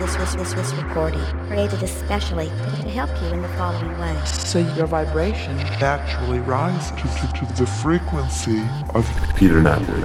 this, this, this, this recording, created especially to help you in the following way. So your vibration naturally rises to, to, to the frequency of Peter Napoli.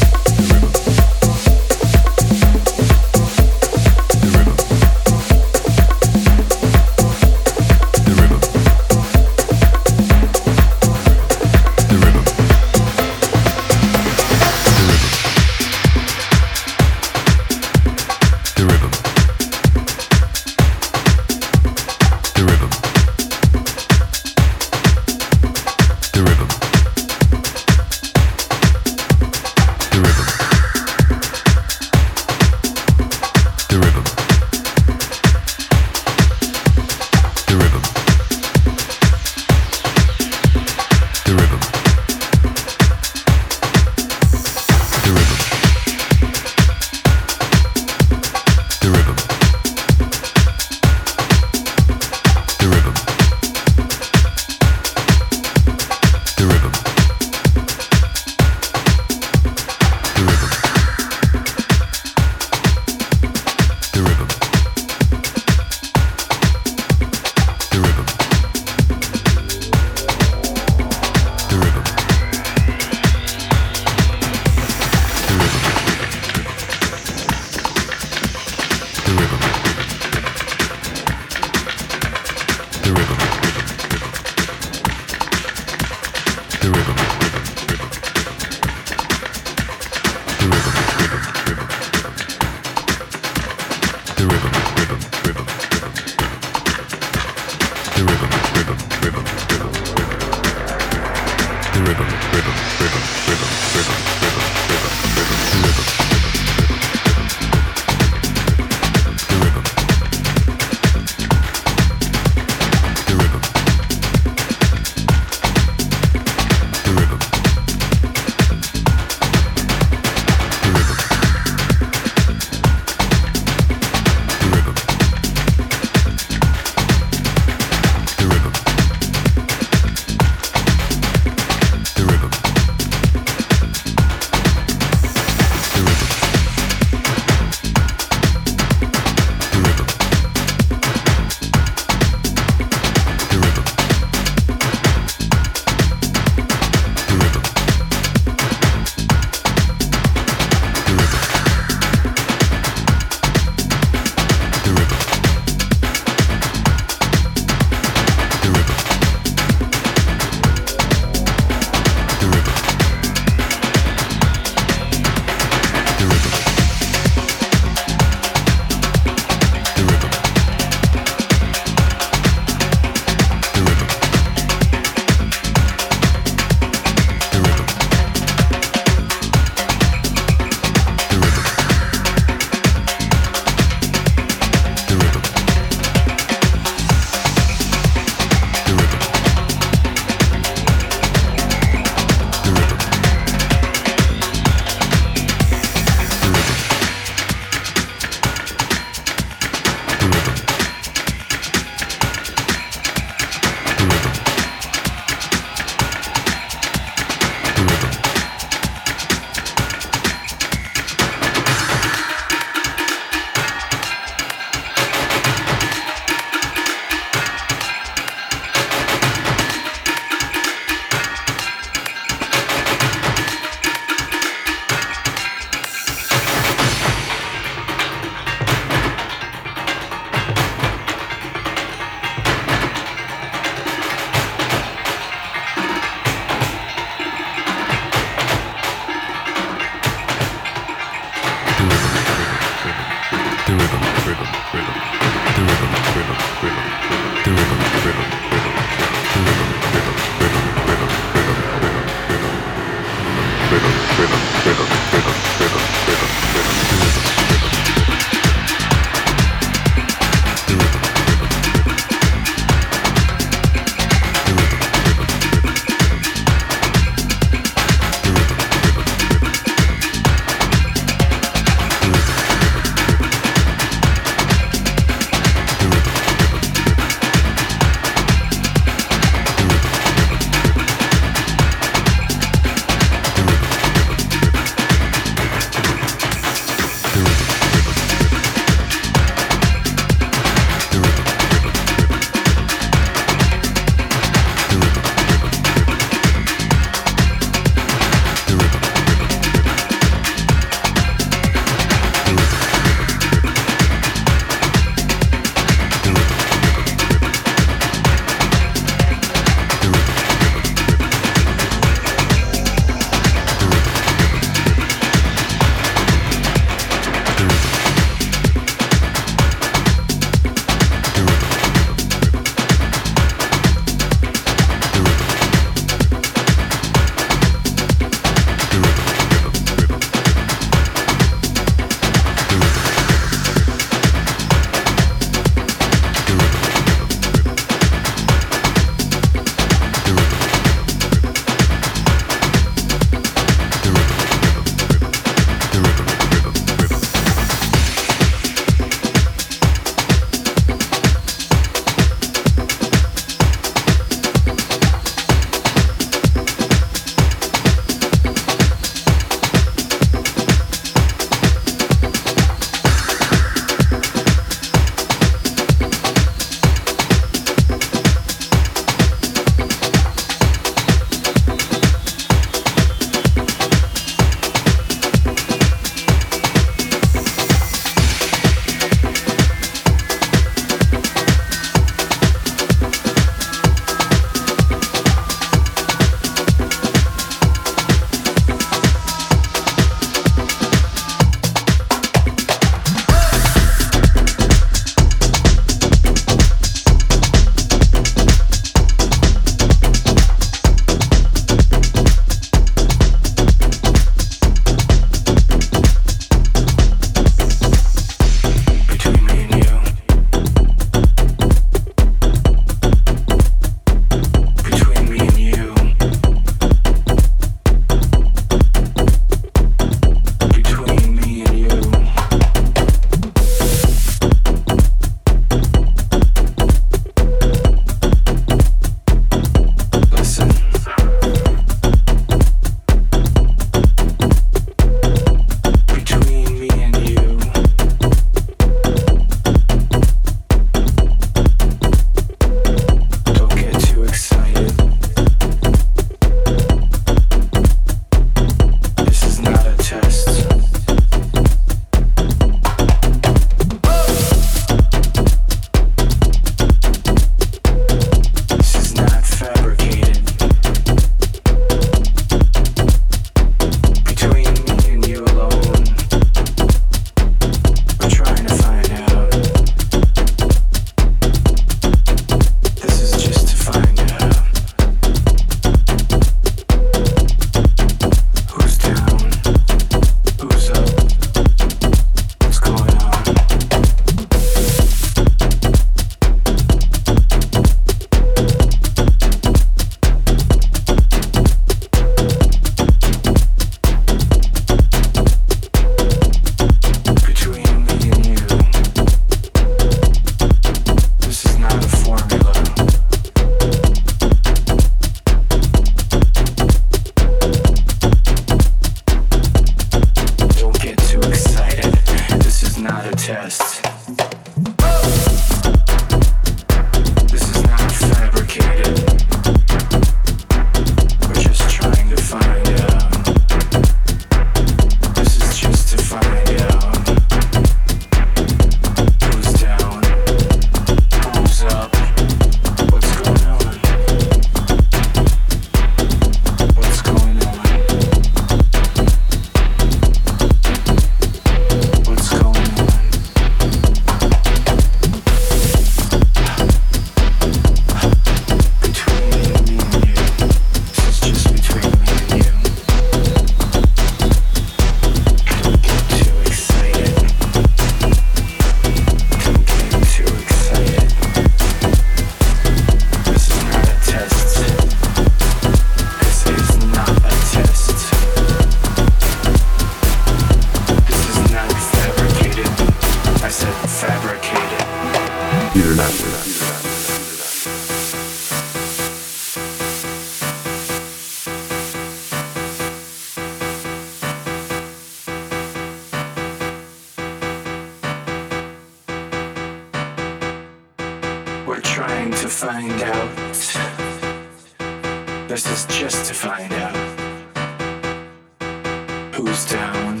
Who's down?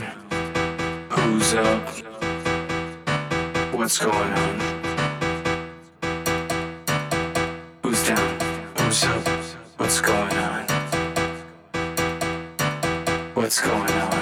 Who's up? What's going on? Who's down? Who's up? What's going on? What's going on?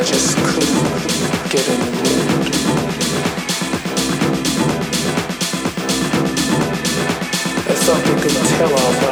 I just couldn't get in the mood. I thought could tell all